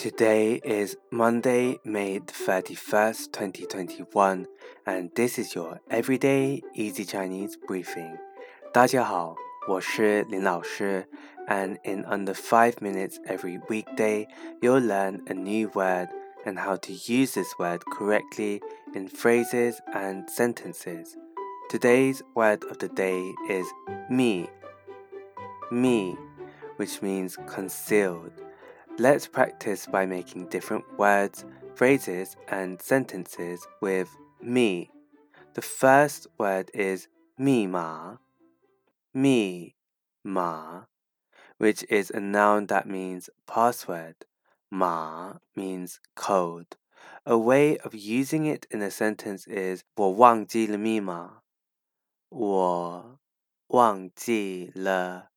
Today is Monday, May 31st, 2021, and this is your everyday easy Chinese briefing. 大家好，我是林老师, and in under 5 minutes every weekday, you'll learn a new word and how to use this word correctly in phrases and sentences. Today's word of the day is me. Me, which means concealed. Let's practice by making different words, phrases, and sentences with me. The first word is mi ma, mi ma, which is a noun that means password. Ma means code. A way of using it in a sentence is 我忘记了密码。我忘记了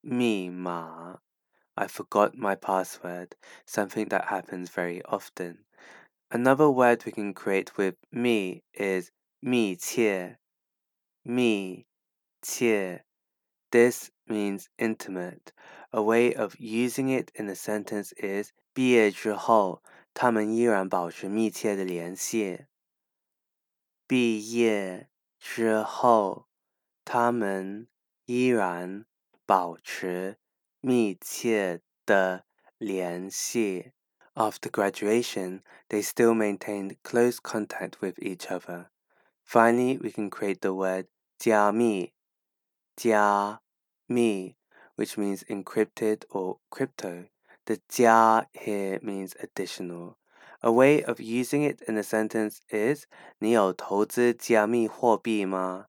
密码。 I forgot my password, something that happens very often. Another word we can create with me is 密切,密切. This means intimate. A way of using it in a sentence is 毕业之后，他们依然保持密切的联系。毕业之后，他们依然保持 密切的联系。After graduation, they still maintained close contact with each other. Finally, we can create the word 加密,加密, which means encrypted or crypto. The 加 here means additional. A way of using it in a sentence is 你有投资加密货币吗？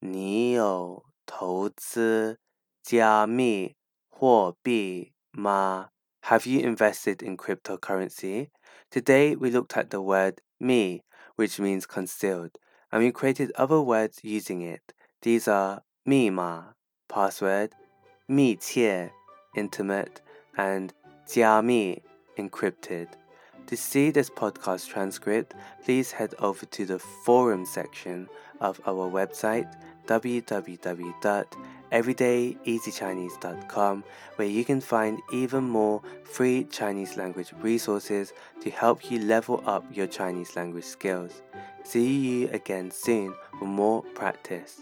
你有投资加密 货币吗？Have you invested in cryptocurrency? Today we looked at the word me, which means concealed, and we created other words using it. These are 密码 password, 密切 intimate, and 加密 encrypted. To see this podcast transcript, please head over to the forum section of our website www.everydayeasychinese.com where you can find even more free Chinese language resources to help you level up your Chinese language skills. See you again soon for more practice.